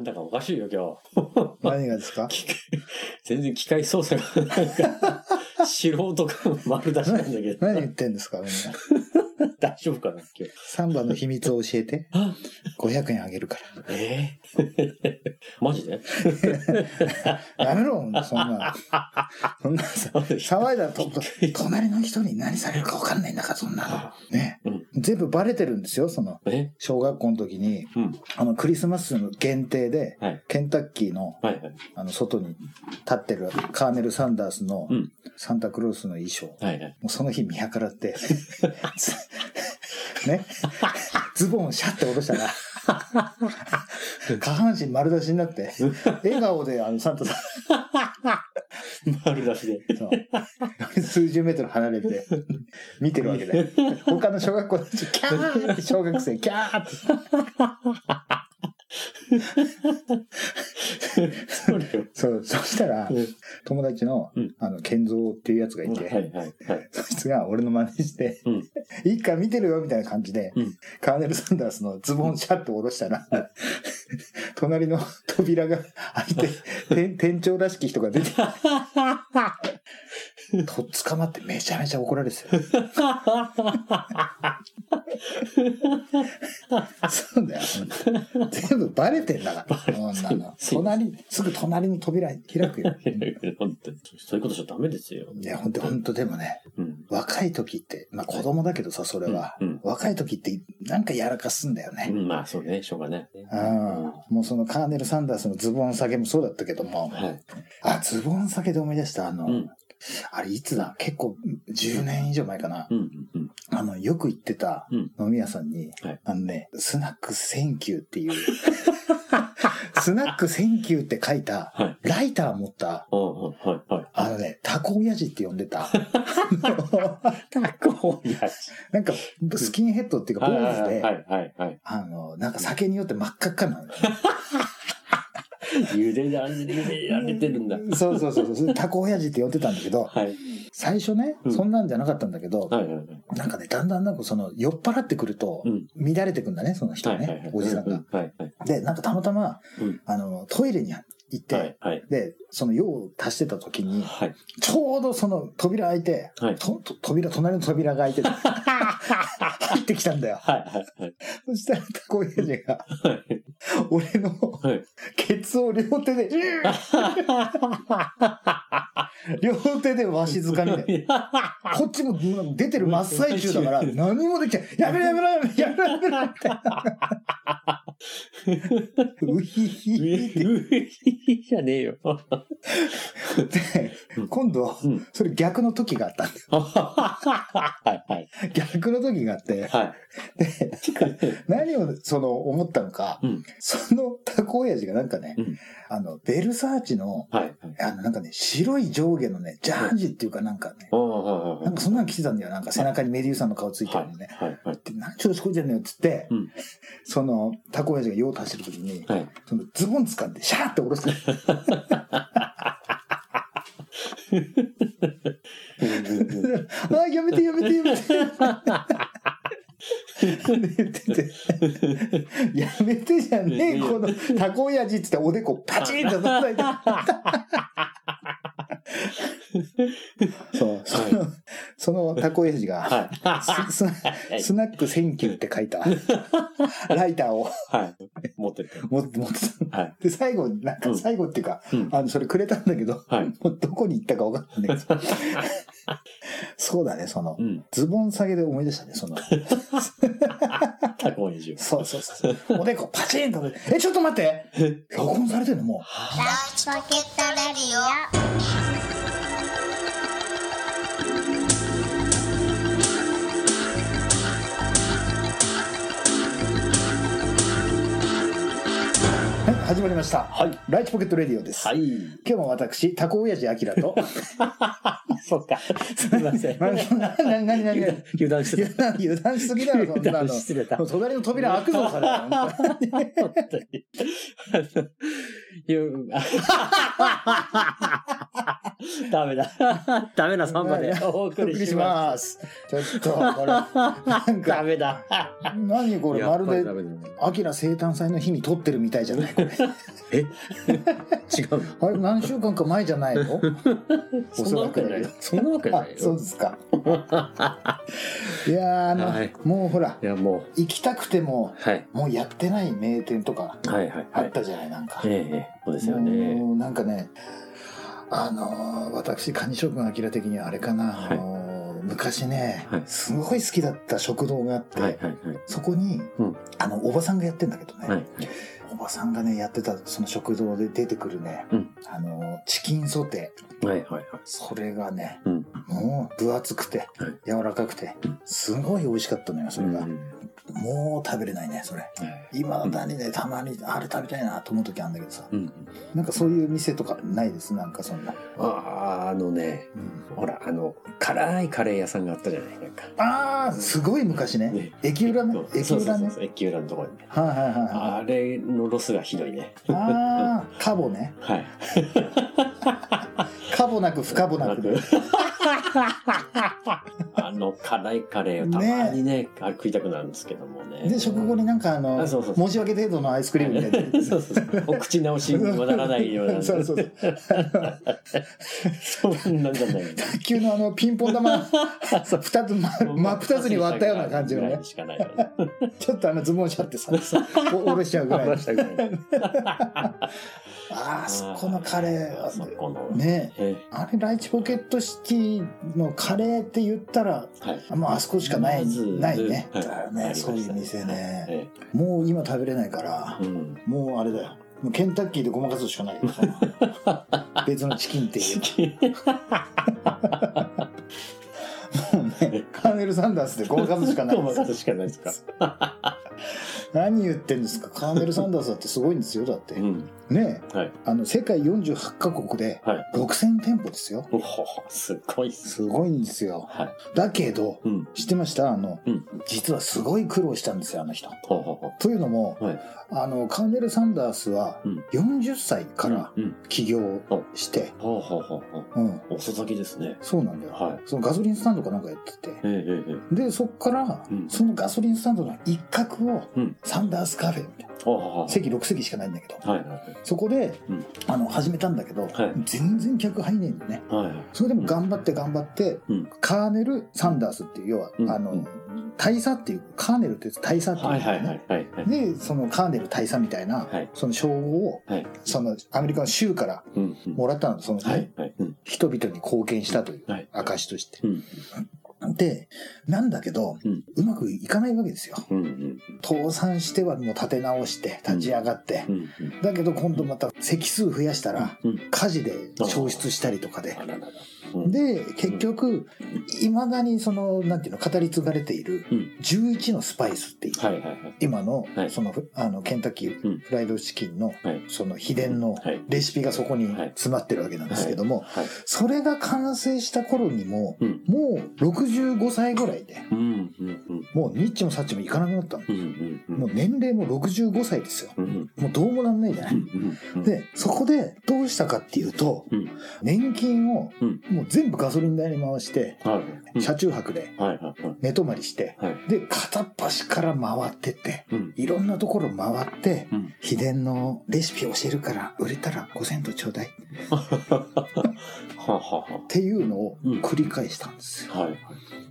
なんだかおかしいよ、今 何がですか？日。全然機械操作が、なんか、素人感丸出しなんだけど。何言ってんですか？みんな。大丈夫かな、今日。サンバの秘密を教えて。あ500円あげるかええ マジで？ら。やめろ、そんな。そんなさ、騒いだらと、隣の人に何されるか分かんないんだから、そんなの。ね。うん全部バレてるんですよ、その。え？小学校の時に、うん。あの、クリスマスの限定で、はい。ケンタッキーの、はいはい。あの、外に立ってるカーネル・サンダースのうんサンタクロースの衣装。はいはい。もうその日見計らって、つ ね、ズボンをシャッて下ろしたら、下半身丸出しになって、笑顔であのサンタさ丸出しで。んそう数十メートル離れて見てるわけで、他の小学校たち、キャーって小学生、キャーって。それよ。そう、そしたらうん、友達のうん、あの、健三っていうやつがいはいて、はいはい。そいつが俺の真似して、うんいいから見てるよみたいな感じで、うんカーネル・サンダースのズボンシャッと下ろしたら、隣の 扉が開いて、店店長らしき人が出て、とっ捕まってめちゃめちゃ怒られてたよ。そうだよ。全部バレてんだから。そんなの。隣、すぐ隣の扉開くよ。本当にそういうことしちゃダメですよ。いや、ほんと、ほんとでもね、うん。若い時って、まあ子供だけどさ、それは。うんうん若い時ってなんかやらかすんだよね。うんまあそうね、しょうがない。うんもうそのカーネル・サンダースのズボン下げもそうだったけども、はい。あ、ズボン下げで思い出した、あの、うんあれいつだ？結構10年以上前かな。うんうんうん。あの、よく行ってたうん飲み屋さんに、はいあのね、スナックセンキューっていう、スナックセンキューって書いた、はい。ライター持った。あのね、タコ親父って呼んでた。タコやし。なんか、スキンヘッドっていうか、坊主で、はいはいはい。あの、なんか酒によって真っ赤っかなのよ。茹でられ、茹でられてるんだ。そうそうそうタコ親父って呼んでたんだけど、はい。最初ね、うんそんなんじゃなかったんだけど、はいはいはい。なんかね、だんだんなんかその、酔っ払ってくるとう、ん。乱れてくんだね、その人ねはいはいはい。、おじさんが。はいはい。で、なんかたまたまうん、あの、トイレに行って、はいはい。で、その用を足してた時に、はい。ちょうどその扉開いて、はいとと扉、隣の扉が開いてて、入 ってきたんだよ。はいはいはい。そしたら、タコ親父が、はい。俺のはい。ケツを両手で、両手でわしづかみで。こっちも出てる真っ最中だから、何もできない。やめろやめろやめろやめろやめろって。うひひ。ういじゃねえよ。で今度うん、それ逆の時があったんだよ。はいはい。逆の時があって、はい。で、何をその思ったのか、うん。そのタコ親父がなんかね、うんあの、ベルサーチの、はい。あの、なんかね、白い上下のね、ジャージっていうかなんかね、はいはい。なんかそんなの着てたんだよ。なんか背中にメデューサの顔ついてるのね。はいはい。で何調子こいてんのよっつって、うんその、タコ親父が用を足してる時に、はい。そのズボン掴んでシャーって下ろす。あ、やめてやめてやめ て。やめてじゃねえ、このタコ親父っつっておでこパチンと叩いて。そう、その、そのタコ親父が、はい。スナックセンキューって書いたライターをはい。持ってて。持って持ってた。はい。で、最後、なんか最後っていうか、うん。あの、それくれたんだけど、はい。もうどこに行ったか分かんないけど。そうだね、そのう、ん。ズボン下げで思い出したね、その。タコにしよそうそうそう。おでこパチンと。え、ちょっと待って録音されてるのもう。ライチポケットレディオ始まりました。はい。ライチポケットレディオです。はい。今日も私、タコ親父アキラと、そうか。すみません。な、な、な、な、油断して油断、油断しすぎだろ、そんなの。失礼だもう隣の扉開くぞ、それ。本当に ダメだ。ダメなサンバでおお送りします。す。ちょっと、これ、なんか、ダメだ。何これ、まるでアキラ生誕祭の日に撮ってるみたいじゃない？これえ？違うのあれ、何週間か前じゃないの？そんなわけない。そんなわけなあい、よ。そうですか。いやーあの、はいもうほら、いや、も行きたくても、う、はい。もうやってない名店とか。あったじゃない、なんか。ええええ、そうですよね。もうなんかね、あのー私、カニ将軍明的にはあれかな、はいあのー昔ね、はいすごい好きだった食堂があって、はいはいはい。そこに、うんあの、おばさんがやってんだけどね、はい。おばさんがね、やってたその食堂で出てくるね、うんあのーチキンソテー、はいはいはい。それがね、うん。もう分厚くて、はい柔らかくてうん、すごい美味しかったのよ、それが。うんもう食べれないね、それ。今のだにね、たまにあれ食べたいなと思う時あるんだけどさ、うん。なんかそういう店とかないです、なんかそんな。ああ、あのね、うんほら、あの、辛いカレー屋さんがあったじゃない？なんか。ああ、すごい昔ね。ね駅裏ね？駅裏ね？駅裏のところにね。はいはいはいはあれのロスがひどいね。い。ああ、カボね。はい。カボなく不可ボなくで。あの辛いカレーをたまにね、あ食いたくなるんですけどもね。で、食後になんかあのあそうそうそう、文字分け程度のアイスクリームみたいな。そうそうそう。お口直しにもならないような。そうそうそう。そんなんじゃない。卓球のあの、ピンポン玉、二つ、ま真っ二つに割ったような感じのね。しかない。ちょっとあの、ズボンシャってさ、お下ろしちゃうぐらいの。ああ、そこのカレあそこのー。ねえあれ、ライチポケットシティのカレーって言ったら、はい。もうあそこしかない、ないね。ね、そういう店ね。えもう今食べれないから。もうあれだよ。もうケンタッキーでごまかすしかない 別のチキンっていう。もうね、カーネル・サンダースでごまかすしかないごまかすしかないですか。何言ってんですかカーネル・サンダースだってすごいんですよだってうん。ねはい。あの世界48カ国ではい。6000店舗ですよおほほ、すごいっす。すごいんですよはい。だけどうん。知ってました？あの、うん実はすごい苦労したんですよあの人というのも。あのカーネル・サンダースはうん40歳からうん。起業して、ほうん、遅咲きですね。そうなんだよ、はい。そのガソリンスタンドかなんかやってて。でそっから、うんそのガソリンスタンドの一角を、うんサンダースカフェみたいな。席6席しかないんだけどはいはいそこで、うんあの始めたんだけど、はい全然客入んねえんだよねはい。それでも頑張って頑張って、うんカーネル・サンダースっていう要は、うんあのうん大佐っていうカーネルって大佐っていう、ねはいはいはいはいはい。でそのカーネル大佐みたいな、はいその称号をはい。そのアメリカの州から。もらったのその、ね。人々に貢献したというはい。証として。うん。でなんだけど、うんうまくいかないわけですよ。うんうん倒産してはもう立て直して立ち上がって、うんうん。だけど今度また席数増やしたらうん。火事で消失したりとかでで結局いまだにそのなんていうの語り継がれているうん。11のスパイスっていう、はいはいはい。今のはいそのふあのケンタッキーうんフライドチキンのはい。その秘伝のはい。レシピがそこに詰まってるわけなんですけどもはい。それが完成した頃にもうん。もう65歳ぐらいでうん。うん。うん。もうニッチもサッチもいかなくなった。もう年齢も65歳ですようん。もうどうもなんないじゃない？うん。うん。でそこでどうしたかっていうとうん。年金をうん。もう全部ガソリン代に回してはい。車中泊で。寝泊まりしてはい。で片っ端から回ってってうん。いろんなところ回ってうん。秘伝のレシピ教えるから売れたら5セントちょうだいっていうのを繰り返したんですよ。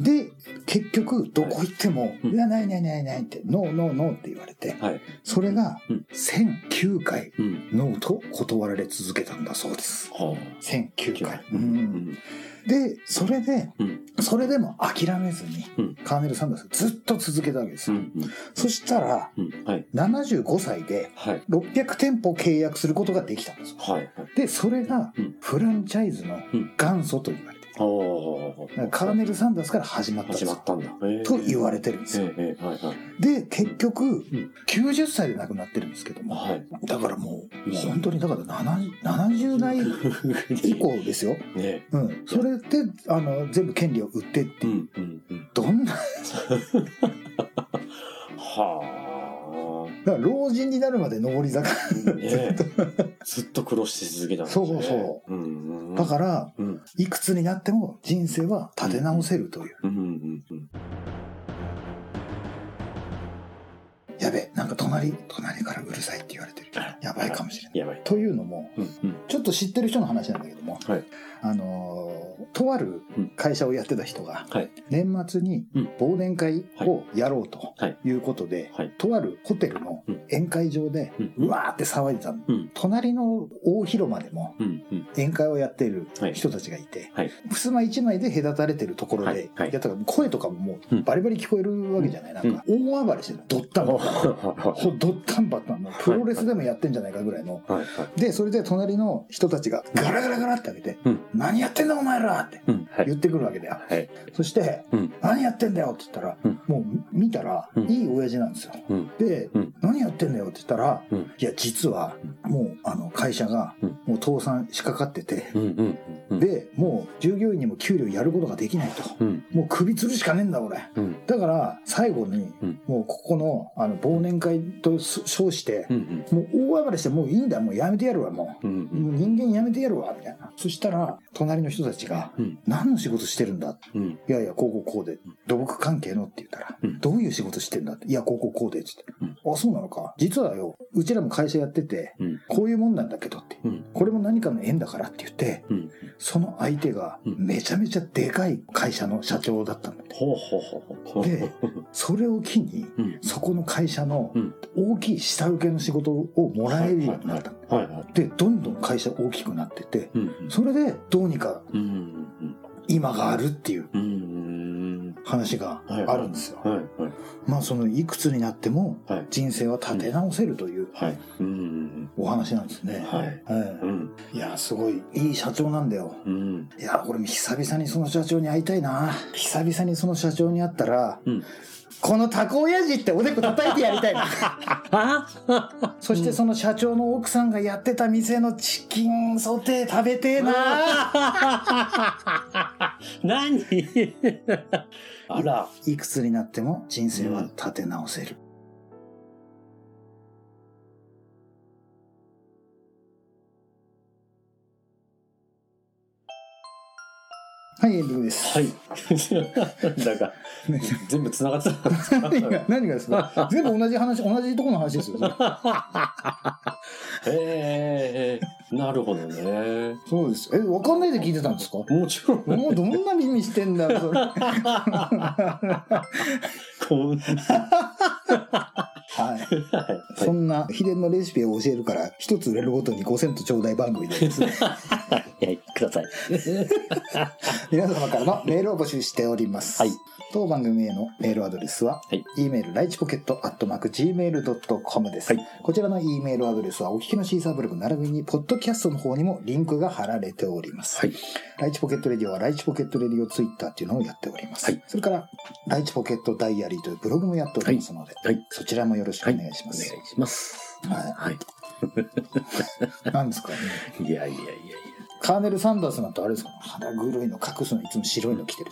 で結局どこ行っても「うんいやないないないない」って「ノーノーノー」って言われてはい。それがうん1009回うん。ノーと断られ続けたんだそうです。は1009あ。回。ううんん。でそれでうん。それでも諦めずにうんカーネル・サンダースずっと続けたわけですよ。うん。そしたらうん。はい。75歳ではい。600店舗契約することができたんですよ。はい。でそれがうんフランチャイズのうん元祖と言われカーネル・サンダースから始まったんですよ始まったんだ。と言われれてるんですよ。で結局ん90歳で亡くなってるんですけども、はい。だからもう本当にだから70 70代以降ですよ。ねうん、それであの全部権利を売ってってういう、んうんうん。どんな はだから老人になるまで上り坂あ。ね ずっと苦労し続けたんですね。そうそううんうんうん。だから、うん。いくつになっても人生は立て直せるという。うん。うん。うん。やべえ、なんか隣、隣からうるさいって言われてる。やばいかもしれない。やばい。というのも、うん。うん。ちょっと知ってる人の話なんだけども、はい。あのーとある会社をやってた人が、はい。年末にうん忘年会をやろうとはい。いうことで、はい。とあるホテルのうん宴会場で、うわーって騒いでたの。うん。隣の大広間でも。宴会をやっているはい人たちがいて、はい。襖一枚で隔たれてるところはいで、はいやったから声とかももううんバリバリ聞こえるわけじゃない。なんか、大暴れしてる。ドッタンほドッタンバッタン。もうプロレスでもやってんじゃないかぐらいの。はい。はい。で、それで隣の人たちがガラガラガラって開けて、うん何やってんだお前らって。言ってくるわけだよ。はい。そして、うん。何やってんだよって言ったら、うんもう見たら、うんいい親父なんですよ。うん。で、うん何やってんだよって言ったら、うん。いや、実は、もう、あの、会社がうん、もう倒産しかかってて、うん。うん。うん。で、もう、従業員にも給料やることができないと。うん。もう首吊るしかねえんだ、俺。うん。だから、最後にうん、もうここの、あの、忘年会と称してう、ん。もう大暴れして、もういいんだ、もうやめてやるわ、もうん。う。もう人間やめてやるわ、みたいな。そしたら、隣の人たちが、うん。何の仕事してるんだ？うん。いやいや、こうこうこうで、土木関係のって言ったら、うんどういう仕事してんだ？って、いや、こうこうこうで、つって、あ、そうなのか？実はよ、うちらも会社やってて、うん。こういうもんなんだけどって、うん。これも何かの縁だからって言って、うん。その相手がうんめちゃめちゃでかい会社の社長だったんだって。ほうほうほうほう。で、それを機に、うん。そこの会社のうん大きい下請けの仕事をもらえるようになった。で、どんどん会社大きくなってて、うん。それでどうにか。今があるっていう。話があるんですよ。まあそのいくつになってもはい。人生は立て直せるという。お話なんですね。はい。や、すごいいい社長なんだよ。うん。いや、俺も久々にその社長に会いたいな。久々にその社長に会ったら、うん。このタコ親父っておでこ叩いてやりたいな。そしてその社長の奥さんがやってた店のチキンソテー食べてえな。何？あら。いくつになっても人生は立て直せる。はい、エンディングです。はい。なんか、全部繋がってたんですか？何が何がですか？全部同じ話、同じところの話ですよ。それ ええなるほどね。そうです。え、わかんないで聞いてたんですか？もちろん、もうどんな耳してんだよ、それ。こんはい。はい。そんな秘伝のレシピを教えるから、一つ売れるごとに5セント頂戴番組でですください。皆様からのメールを募集しております。はい。当番組へのメールアドレスは、はい e メールライチポケットアットマーク gmail.com です、はいこちらの e メールアドレスはお聞きのシーサーブログ並びにポッドキャストの方にもリンクが貼られております、はい。ライチポケットレディオはライチポケットレディオツイッターっていうのをやっております、はいそれからライチポケットダイアリーというブログもやっておりますので、はい。そちらもよろしくお願いしお願います、します。ははい。い、なんですかねいやいやいや。カーネル・サンダースなんてあれですか？肌黒いの隠すのいつも白いの着てる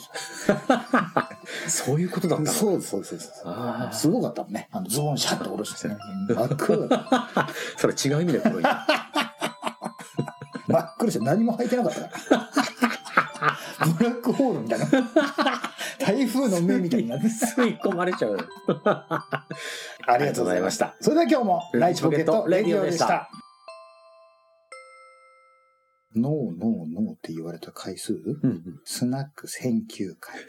そういうことだったの？そうですそうですそうです。すごかったもんね。あのズボンシャッと下ろしてね。真っ黒。それ違う意味で黒い。真っ黒して何も履いてなかったから。ブラックホールみたいな。台風の目みたいになって。吸い込まれちゃう。ありがとうございました。それでは今日もライチポケットレディオでした。ノーノーノーって言われた回数、うんうん。スナック1009回。